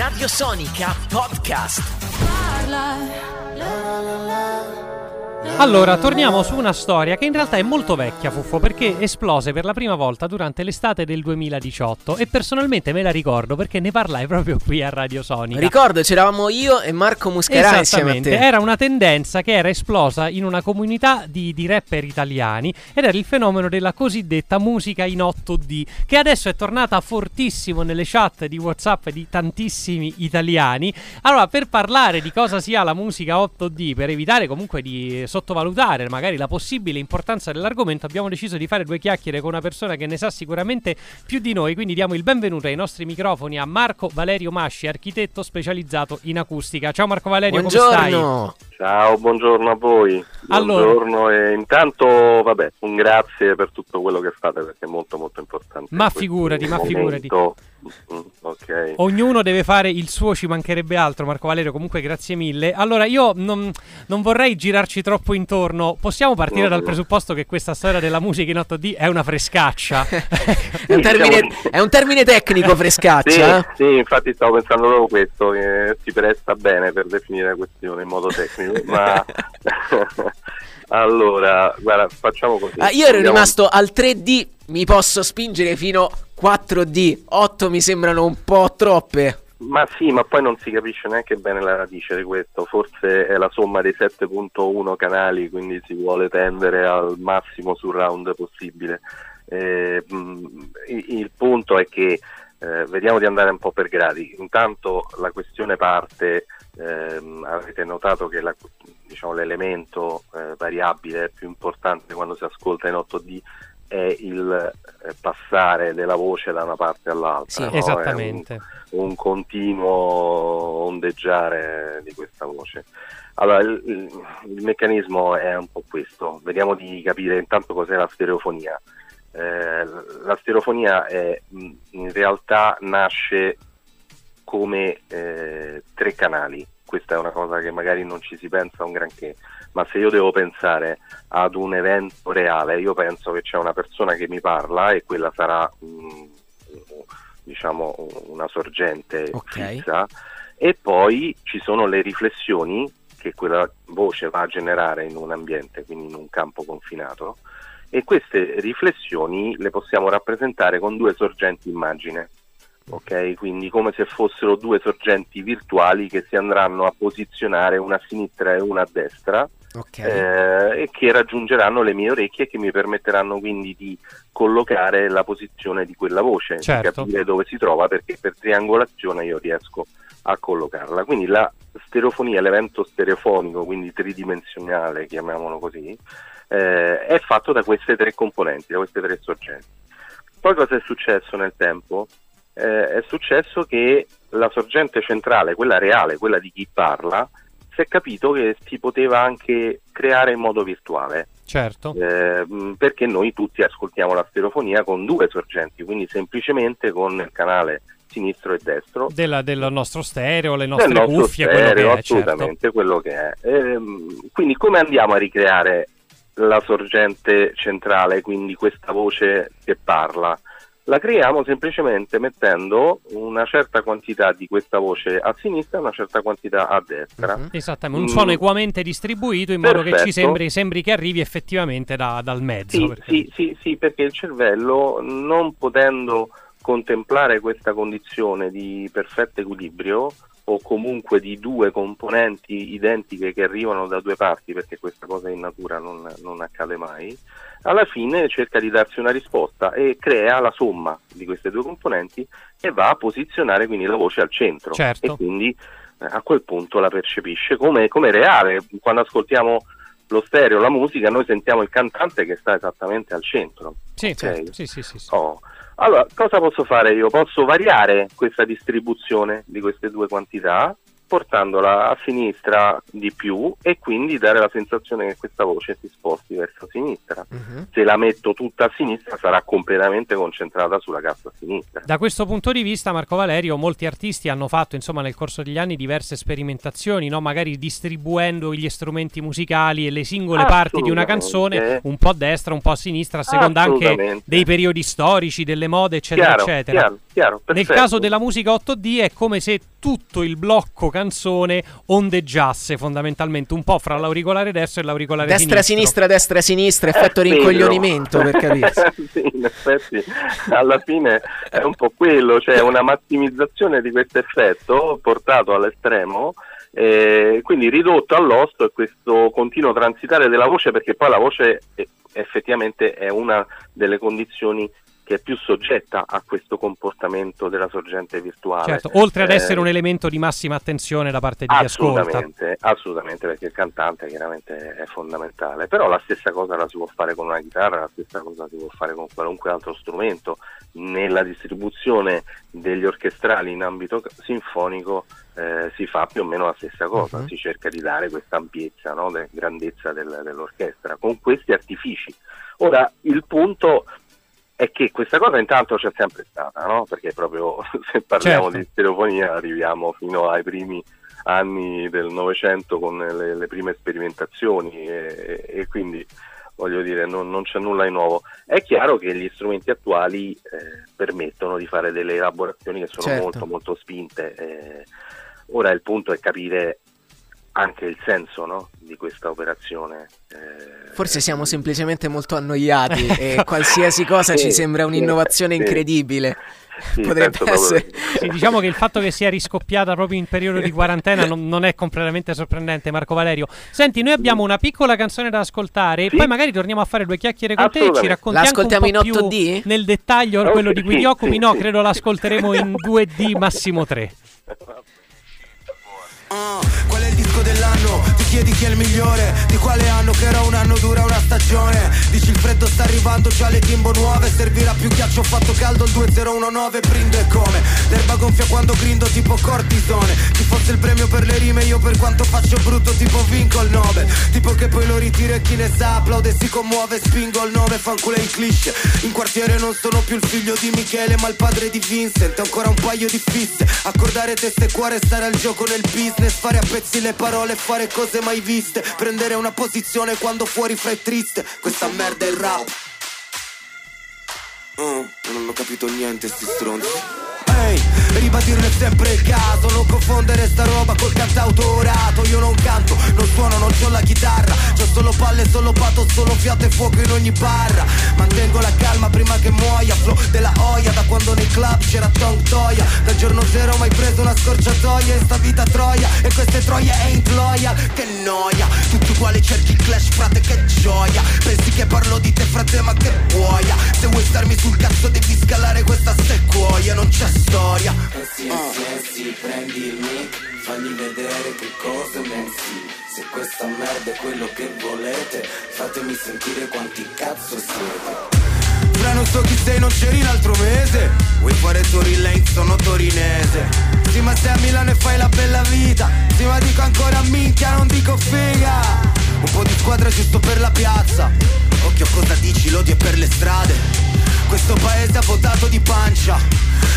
Radio Sonica Podcast. Allora, torniamo su una storia che in realtà è molto vecchia, Fuffo, perché esplose per la prima volta durante l'estate del 2018 e personalmente me la ricordo perché ne parlai proprio qui a Radio Sonica. Ricordo, c'eravamo io e Marco Muscarà insieme a te. Era una tendenza che era esplosa in una comunità di, di rapper italiani ed era il fenomeno della cosiddetta musica in 8D, che adesso è tornata fortissimo nelle chat di WhatsApp di tantissimi italiani. Allora, per parlare di cosa sia la musica 8D, per evitare comunque di sottovalutare magari la possibile importanza dell'argomento, abbiamo deciso di fare due chiacchiere con una persona che ne sa sicuramente più di noi. Quindi diamo il benvenuto ai nostri microfoni a Marco Valerio Masci, architetto specializzato in acustica. Ciao Marco Valerio, Buongiorno. come stai? Ciao, buongiorno a voi. Allora. Buongiorno e intanto, vabbè, un grazie per tutto quello che fate perché è molto molto importante. Ma figurati, ma figurati. momento. Mm, Ok. Ognuno deve fare il suo, ci mancherebbe altro, Marco Valerio. Comunque, grazie mille. Allora, io non, non vorrei girarci troppo intorno. Possiamo partire No, dal no. presupposto che questa storia della musica in 8D è una frescaccia. È un, termine, Diciamo- è un termine tecnico, Sì, frescaccia. eh? sì, infatti stavo pensando proprio questo, che si presta bene per definire la questione in modo tecnico, ma allora, guarda, facciamo così. Ah, io ero Andiamo- rimasto al 3D, mi posso spingere fino a 4D. 8 mi sembrano un po' troppe. Ma sì, ma poi non si capisce neanche bene la radice di questo, forse è la somma dei 7.1 canali, quindi si vuole tendere al massimo surround possibile. Eh, il, il punto è che eh, vediamo di andare un po' per gradi. Intanto la questione parte, ehm, avete notato che la- diciamo, l'elemento eh, variabile più importante quando si ascolta in 8D è il eh, passare della voce da una parte all'altra. Sì, no? È un- Esattamente. un continuo ondeggiare di questa voce. Allora, il, il- il meccanismo è un po' questo, vediamo di capire intanto cos'è la stereofonia. Eh, la stereofonia è, in realtà nasce come eh, tre canali, questa è una cosa che magari non ci si pensa un granché, ma se io devo pensare ad un evento reale, io penso che c'è una persona che mi parla e quella sarà mh, diciamo una sorgente Ok. fissa. E poi ci sono le riflessioni che quella voce va a generare in un ambiente, quindi in un campo confinato e queste riflessioni le possiamo rappresentare con due sorgenti immagine. Ok, quindi come se fossero due sorgenti virtuali che si andranno a posizionare una a sinistra e una a destra Ok. eh, e che raggiungeranno le mie orecchie e che mi permetteranno quindi di collocare la posizione di quella voce, Certo. di capire dove si trova perché per triangolazione io riesco a collocarla. Quindi la stereofonia, l'evento stereofonico, quindi tridimensionale, chiamiamolo così, eh, è fatto da queste tre componenti, da queste tre sorgenti. Poi cosa è successo nel tempo? Eh, è successo che la sorgente centrale, quella reale, quella di chi parla, si è capito che si poteva anche creare in modo virtuale, Certo. eh, perché noi tutti ascoltiamo la stereofonia con due sorgenti, quindi semplicemente con il canale sinistro e destro Della- del nostro stereo, le del nostre nostro cuffie, quello stereo, che è, certo. assolutamente quello che è. Ehm, quindi come andiamo a ricreare la sorgente centrale, quindi questa voce che parla? La creiamo semplicemente mettendo una certa quantità di questa voce a sinistra e una certa quantità a destra. Mhm. Esattamente, un Mm. suono equamente distribuito in modo che ci Perfetto. sembri, sembri che arrivi effettivamente da- dal mezzo. Sì, perché- sì, sì, sì, perché il cervello, non potendo contemplare questa condizione di perfetto equilibrio o comunque di due componenti identiche che arrivano da due parti, perché questa cosa in natura non, non accade mai, alla fine cerca di darsi una risposta e crea la somma di queste due componenti e va a posizionare quindi la voce al centro Certo. e quindi eh, a quel punto la percepisce come, come reale. Quando ascoltiamo lo stereo, la musica, noi sentiamo il cantante che sta esattamente al centro. Sì, Ok. certo. sì, sì, sì, sì. Oh. Allora, cosa posso fare io? Posso variare questa distribuzione di queste due quantità portandola a sinistra di più e quindi dare la sensazione che questa voce si sposti verso sinistra. Mhm. Se la metto tutta a sinistra sarà completamente concentrata sulla cassa sinistra. Da questo punto di vista, Marco Valerio, molti artisti hanno fatto, insomma, nel corso degli anni diverse sperimentazioni, no? magari distribuendo gli strumenti musicali e le singole parti di una canzone un po' a destra, un po' a sinistra, a seconda anche dei periodi storici, delle mode, eccetera, Chiaro, eccetera. chiaro, chiaro. Nel caso della musica 8D è come se tutto il blocco canzone ondeggiasse fondamentalmente un po' fra l'auricolare destro e l'auricolare Destra, sinistro. sinistra, destra, sinistra, Eh, effetto rincoglionimento per capirsi. sì, in effetti alla fine è un po' quello, cioè una massimizzazione di questo effetto portato all'estremo, eh, quindi ridotto all'osto e questo continuo transitare della voce perché poi la voce eh, effettivamente è una delle condizioni che è più soggetta a questo comportamento della sorgente virtuale. Certo, oltre ad Eh, essere un elemento di massima attenzione da parte di chi ascolta. Assolutamente, assolutamente, perché il cantante chiaramente è fondamentale, però la stessa cosa la si può fare con una chitarra, la stessa cosa si può fare con qualunque altro strumento. Nella distribuzione degli orchestrali in ambito sinfonico eh, si fa più o meno la stessa cosa, Mhm. si cerca di dare questa ampiezza, no, de- grandezza del- dell'orchestra, con questi artifici. Ora, il punto è che questa cosa intanto c'è sempre stata, no? perché proprio se parliamo Certo. di stereofonia arriviamo fino ai primi anni del Novecento con le, le prime sperimentazioni e, e quindi voglio dire non, non c'è nulla di nuovo. È chiaro che gli strumenti attuali eh, permettono di fare delle elaborazioni che sono Certo. molto molto spinte. eh. ora il punto è capire anche il senso no? di questa operazione. eh, Forse siamo semplicemente molto annoiati e qualsiasi cosa ci Sì, sembra sì, un'innovazione sì. incredibile. sì, Potrebbe proprio essere. Sì, diciamo che il fatto che sia riscoppiata proprio in periodo di quarantena non, non è completamente sorprendente, Marco Valerio. Senti, noi abbiamo una piccola canzone da ascoltare e Sì. poi magari torniamo a fare due chiacchiere con te e ci Assolutamente. racconti anche un L'ascoltiamo po' in più 8D? nel dettaglio Ok, quello di cui ti occupi. sì, no, sì. credo l'ascolteremo in 2D, massimo 3. Ah, qual è il disco dell'anno? Ti chiedi chi è il migliore? Di quale anno? Che era un anno dura una stagione. Dici il freddo sta arrivando già le timbo nuove. Servirà più ghiaccio fatto caldo il 2019 Brindo e come? L'erba gonfia quando grindo tipo cortisone. Ci fosse il premio per le rime io per quanto faccio brutto tipo vinco il 9 Tipo che poi lo ritiro e chi ne sa applaude si commuove Spingo il 9 fanculo il cliché. In quartiere non sono più il figlio di Michele ma il padre di Vincent. Ancora un paio di fisse. Accordare testa e cuore stare al gioco nel business Fare a pezzi le parole fare cose mai viste. Prendere una posizione quando fuori fai triste. Questa merda è il rap. Oh, non ho capito niente sti stronzi Ehi, ribadirlo è sempre il caso Non confondere sta roba col cantautorato. Io non canto, non suono, non c'ho la chitarra. C'ho solo palle, solo pato, solo fiato e fuoco in ogni barra. Mantengo la calma prima che muoia Flow della oia, da quando nei club c'era Tong Toya. Dal giorno zero ho mai preso una scorciatoia In sta vita troia, e queste troie ain't loyal Che noia, tutti uguali cerchi clash frate che gioia Pensi che parlo di te frate ma che buoia Se vuoi starmi sul cazzo devi scalare questa sequoia Non c'è storia. Essi, essi, essi, prendi il mic, fagli vedere che cosa pensi. Se questa merda è quello che volete, fatemi sentire quanti cazzo siete. Fra non so chi sei, non c'eri l'altro mese. Vuoi fare Tory Lane, sono torinese. Sì ma sei a Milano e fai la bella vita Sì ma dico ancora minchia, non dico figa. Un po' di squadra giusto per la piazza Occhio cosa dici, l'odio è per le strade. Questo paese ha votato di pancia.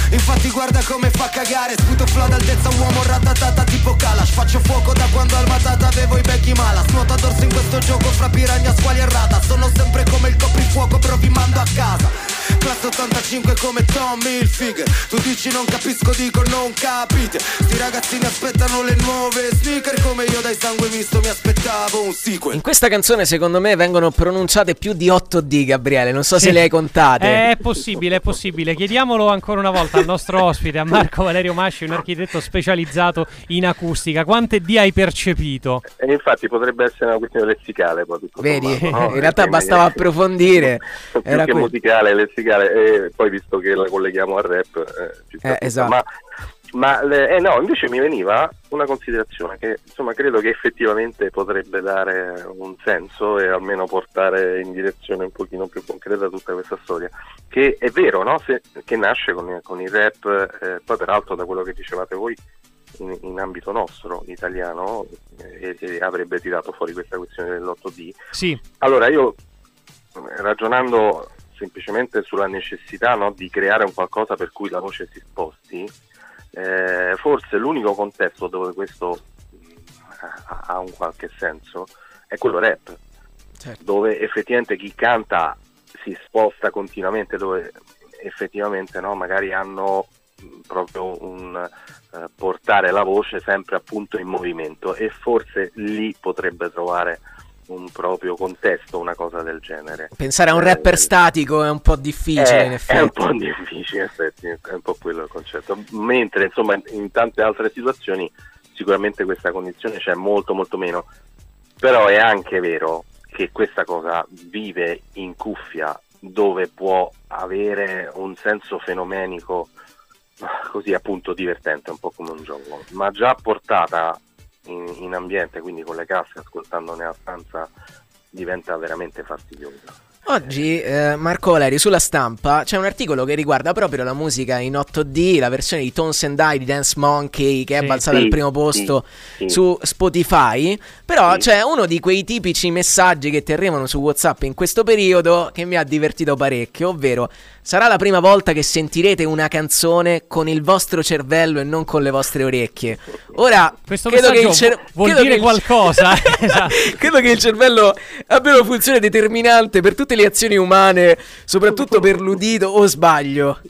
Infatti guarda come fa cagare. Sputo ad altezza uomo ratatata tipo Kalash. Faccio fuoco da quando al matata avevo i becchi malas Nuoto a dorso in questo gioco fra piranha, squali e rata. Sono sempre come il coprifuoco però vi mando a casa Classe 85 come Tommy Hilfiger Tu dici non capisco, dico non capite Sti ragazzini aspettano le nuove sneaker Come io dai sangue misto mi aspettavo un sequel In questa canzone, secondo me, vengono pronunciate più di 8D, Gabriele. Non so Sì. se le hai contate. Eh, È possibile, è possibile. Chiediamolo ancora una volta al nostro ospite, a Marco Valerio Masci, un architetto specializzato in acustica. Quante D hai percepito? E infatti potrebbe essere una questione lessicale. Poi, Vedi, no? in realtà bastava magari- approfondire. più Era che musicale, lessicale, e poi visto che la colleghiamo al rap, eh, ci sta Eh, esatto. Ma, ma le- eh, no, invece mi veniva una considerazione che insomma credo che effettivamente potrebbe dare un senso e almeno portare in direzione un pochino più concreta tutta questa storia. Che è vero, no? Se- che nasce con, con il rap, eh, poi peraltro da quello che dicevate voi. In, in ambito nostro italiano eh, e, e avrebbe tirato fuori questa questione dell'8D Sì, allora io ragionando semplicemente sulla necessità no, di creare un qualcosa per cui la voce si sposti, eh, forse l'unico contesto dove questo mh, ha, ha un qualche senso è quello rap, Certo. dove effettivamente chi canta si sposta continuamente, dove effettivamente no, magari hanno mh, proprio un eh, portare la voce sempre appunto in movimento e forse lì potrebbe trovare un proprio contesto una cosa del genere. Pensare a un Eh, rapper statico è un po' difficile, eh, in È effetti. un po' difficile, in effetti, è un po' quello il concetto. Mentre insomma in- in tante altre situazioni sicuramente questa condizione c'è molto molto meno. Però è anche vero che questa cosa vive in cuffia dove può avere un senso fenomenico ah, così appunto divertente, un po' come un gioco, ma già portata in, in ambiente, quindi con le casse, ascoltandone a stanza, diventa veramente fastidiosa. Oggi, eh, Marco Valerio, sulla stampa c'è un articolo che riguarda proprio la musica in 8D, la versione di Tones and I di Dance Monkey che è Sì. balzata al Sì, primo posto sì, sì. su Spotify. Però Sì. c'è uno di quei tipici messaggi che ti arrivano su WhatsApp in questo periodo che mi ha divertito parecchio, ovvero sarà la prima volta che sentirete una canzone con il vostro cervello e non con le vostre orecchie. Ora, Questo credo che il cer- vuol credo dire che il- qualcosa. Esatto. Credo che il cervello abbia una funzione determinante per tutte le azioni umane, soprattutto per l'udito, o sbaglio?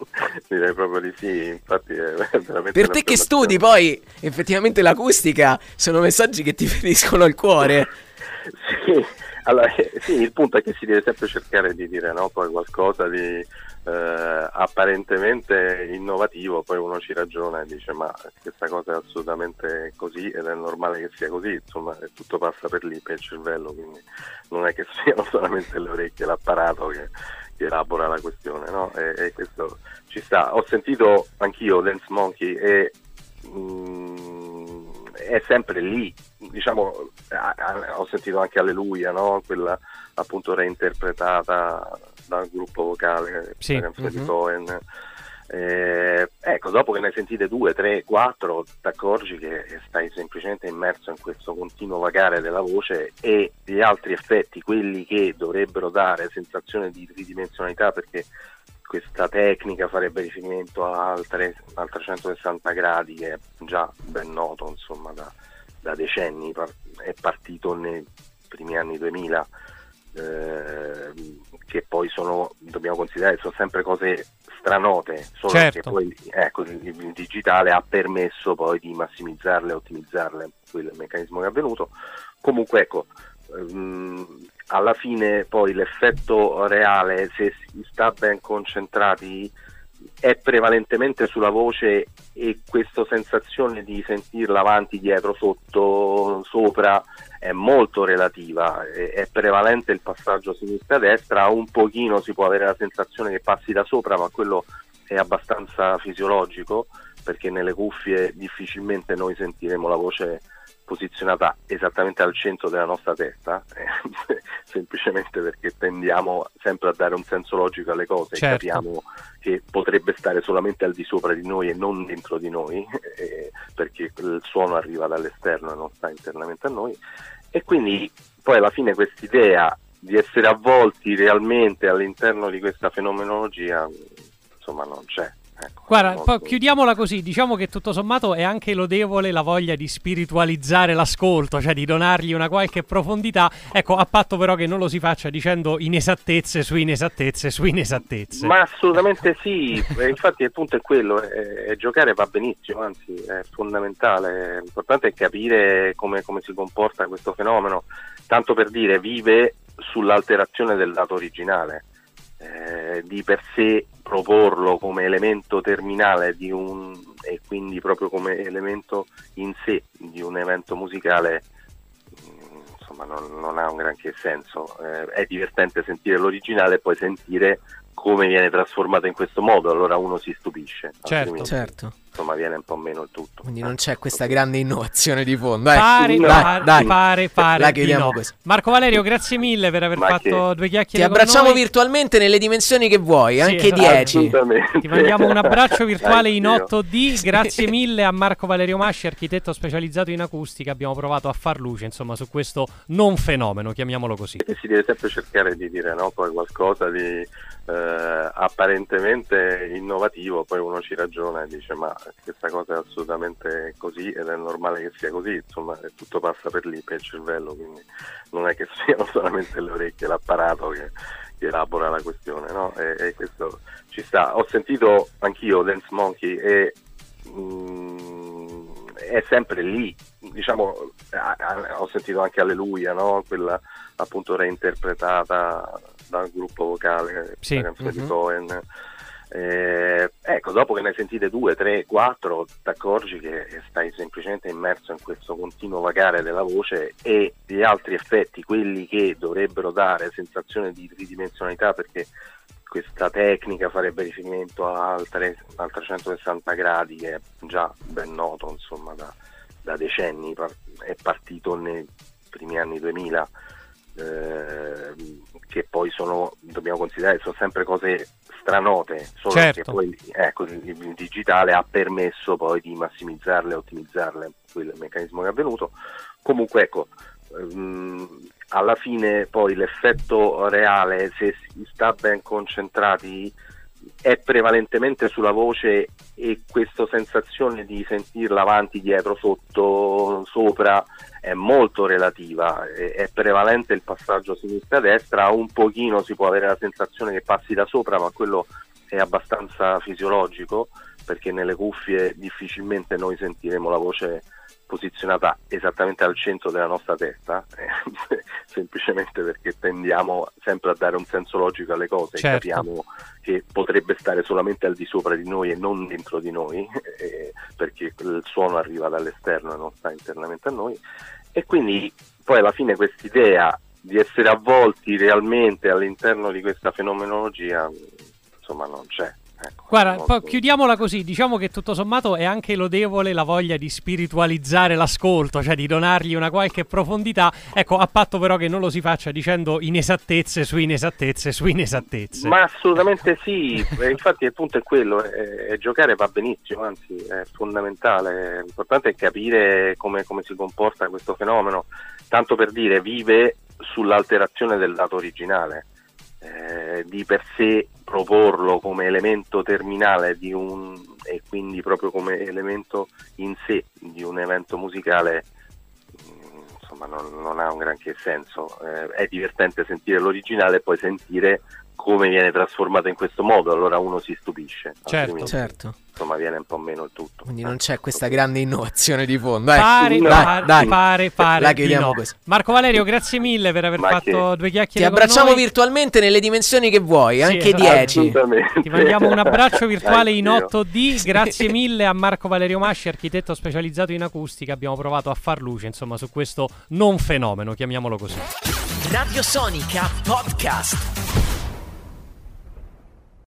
Direi proprio di sì, infatti è veramente Per te che studi poi effettivamente l'acustica sono messaggi che ti feriscono il cuore. Sì, allora, eh, sì, il punto è che si deve sempre cercare di dire no, poi qualcosa di eh, apparentemente innovativo, poi uno ci ragiona e dice ma questa cosa è assolutamente così ed è normale che sia così, insomma tutto passa per lì, per il cervello, quindi non è che siano solamente le orecchie, l'apparato che, che elabora la questione, no? E, e questo ci sta. Ho sentito anch'io Dance Monkey e mm, è sempre lì, diciamo, a- a- ho sentito anche Alleluia, no? quella appunto reinterpretata dal gruppo vocale, Sì, canzone mhm. di Cohen. Eh, ecco, dopo che ne sentite due, tre, quattro, ti accorgi che stai semplicemente immerso in questo continuo vagare della voce e gli altri effetti, quelli che dovrebbero dare sensazione di tridimensionalità perché questa tecnica farebbe riferimento al, tre- al 360 gradi che è già ben noto insomma da, da decenni, è partito nei primi anni 2000 eh, che poi sono, dobbiamo considerare, sono sempre cose stranote, solo Certo. che poi ecco, il, digitale ha permesso poi di massimizzarle, ottimizzarle, quello è il meccanismo che è avvenuto. Comunque ecco, ehm, alla fine poi l'effetto reale, se si sta ben concentrati, è prevalentemente sulla voce e questa sensazione di sentirla avanti, dietro, sotto, sopra è molto relativa, è, prevalente il passaggio sinistra-destra, un pochino si può avere la sensazione che passi da sopra, ma quello è abbastanza fisiologico perché nelle cuffie difficilmente noi sentiremo la voce posizionata esattamente al centro della nostra testa, eh, semplicemente perché tendiamo sempre a dare un senso logico alle cose Certo. e capiamo che potrebbe stare solamente al di sopra di noi e non dentro di noi, eh, perché il suono arriva dall'esterno e non sta internamente a noi. E quindi poi alla fine quest'idea di essere avvolti realmente all'interno di questa fenomenologia, insomma, non c'è. Ecco, Guarda, poi chiudiamola così, diciamo che tutto sommato è anche lodevole la voglia di spiritualizzare l'ascolto, cioè di donargli una qualche profondità, ecco, a patto però che non lo si faccia dicendo inesattezze su inesattezze su inesattezze. Ma assolutamente sì, eh, infatti il punto è quello, eh, eh, giocare va benissimo, anzi è fondamentale, l'importante è capire come, come si comporta questo fenomeno, tanto per dire vive sull'alterazione del dato originale, eh, di per sé proporlo come elemento terminale di un, e quindi proprio come elemento in sé di un evento musicale mm, insomma non, non ha un granché senso. Eh, è divertente sentire l'originale e poi sentire come viene trasformato in questo modo, allora uno si stupisce. Certo. Certo. Insomma, viene un po' meno il tutto. Quindi non Eh, c'è questa grande innovazione di fondo. Eh. Pare, no, pare, dai. pare, pare La chiudiamo no. così. Marco Valerio, grazie mille per aver Ma fatto che- due chiacchiere Ti con abbracciamo noi. virtualmente nelle dimensioni che vuoi, Sì, anche esatto. 10. Assolutamente. Ti mandiamo un abbraccio virtuale in Anch'io. 8D. Grazie mille a Marco Valerio Masci, architetto specializzato in acustica. Abbiamo provato a far luce, insomma, su questo non fenomeno, chiamiamolo così. E si deve sempre cercare di dire no? poi qualcosa di eh, apparentemente innovativo, poi uno ci ragiona e dice ma questa cosa è assolutamente così ed è normale che sia così, insomma tutto passa per lì, per il cervello, quindi non è che siano solamente le orecchie, l'apparato che, che elabora la questione, no? E, e, questo ci sta. Ho sentito anch'io Dance Monkey e mh, mm, è sempre lì, diciamo, a, a, ho sentito anche Alleluia, no? Quella appunto reinterpretata dal gruppo vocale, sì. la canzone uh-huh. di mhm. Cohen eh, ecco, dopo che ne sentite due, tre, quattro, ti accorgi che stai semplicemente immerso in questo continuo vagare della voce e gli altri effetti, quelli che dovrebbero dare sensazione di tridimensionalità perché questa tecnica farebbe riferimento al, 3, al 360 gradi che è già ben noto insomma da, da decenni, è partito nei primi anni 2000 eh, che poi sono, dobbiamo considerare, sono sempre cose stranote, solo certo. che poi ecco, il digitale ha permesso poi di massimizzarle, ottimizzarle, quello è il meccanismo che è avvenuto. Comunque ecco, ehm, alla fine poi l'effetto reale, se si sta ben concentrati, è prevalentemente sulla voce e questa sensazione di sentirla avanti, dietro, sotto, sopra è molto relativa, è, prevalente il passaggio sinistra-destra, un pochino si può avere la sensazione che passi da sopra, ma quello è abbastanza fisiologico perché nelle cuffie difficilmente noi sentiremo la voce posizionata esattamente al centro della nostra testa, eh, semplicemente perché tendiamo sempre a dare un senso logico alle cose certo. e capiamo che potrebbe stare solamente al di sopra di noi e non dentro di noi, eh, perché il suono arriva dall'esterno e non sta internamente a noi. E quindi poi alla fine quest'idea di essere avvolti realmente all'interno di questa fenomenologia, insomma, non c'è. Ecco, Guarda, molto... chiudiamola così. Diciamo che tutto sommato è anche lodevole la voglia di spiritualizzare l'ascolto, cioè di donargli una qualche profondità. Ecco, a patto però che non lo si faccia dicendo inesattezze su inesattezze su inesattezze. Ma assolutamente sì. Infatti, il punto è quello: è, è giocare va benissimo, anzi, è fondamentale. L'importante è capire come, come si comporta questo fenomeno. Tanto per dire, vive sull'alterazione del dato originale eh, di per sé proporlo come elemento terminale un, e quindi proprio come elemento in sé di un evento musicale mm, insomma non, non ha un granché senso. Eh, è divertente sentire l'originale e poi sentire come viene trasformata in questo modo allora uno si stupisce certo, certo insomma viene un po' meno il tutto. Quindi non c'è questa grande innovazione di fondo. Eh. Pare, no. dai, dai, pare, pare. La chiudiamo no. così. Marco Valerio, grazie mille per aver Ma fatto che... due chiacchiere. Ti abbracciamo virtualmente nelle dimensioni che vuoi, sì, anche 10. Esatto. Ti mandiamo un abbraccio virtuale in 8D. Grazie mille a Marco Valerio Masci, architetto specializzato in acustica. Abbiamo provato a far luce, insomma, su questo non fenomeno, chiamiamolo così. Radio Sonica Podcast.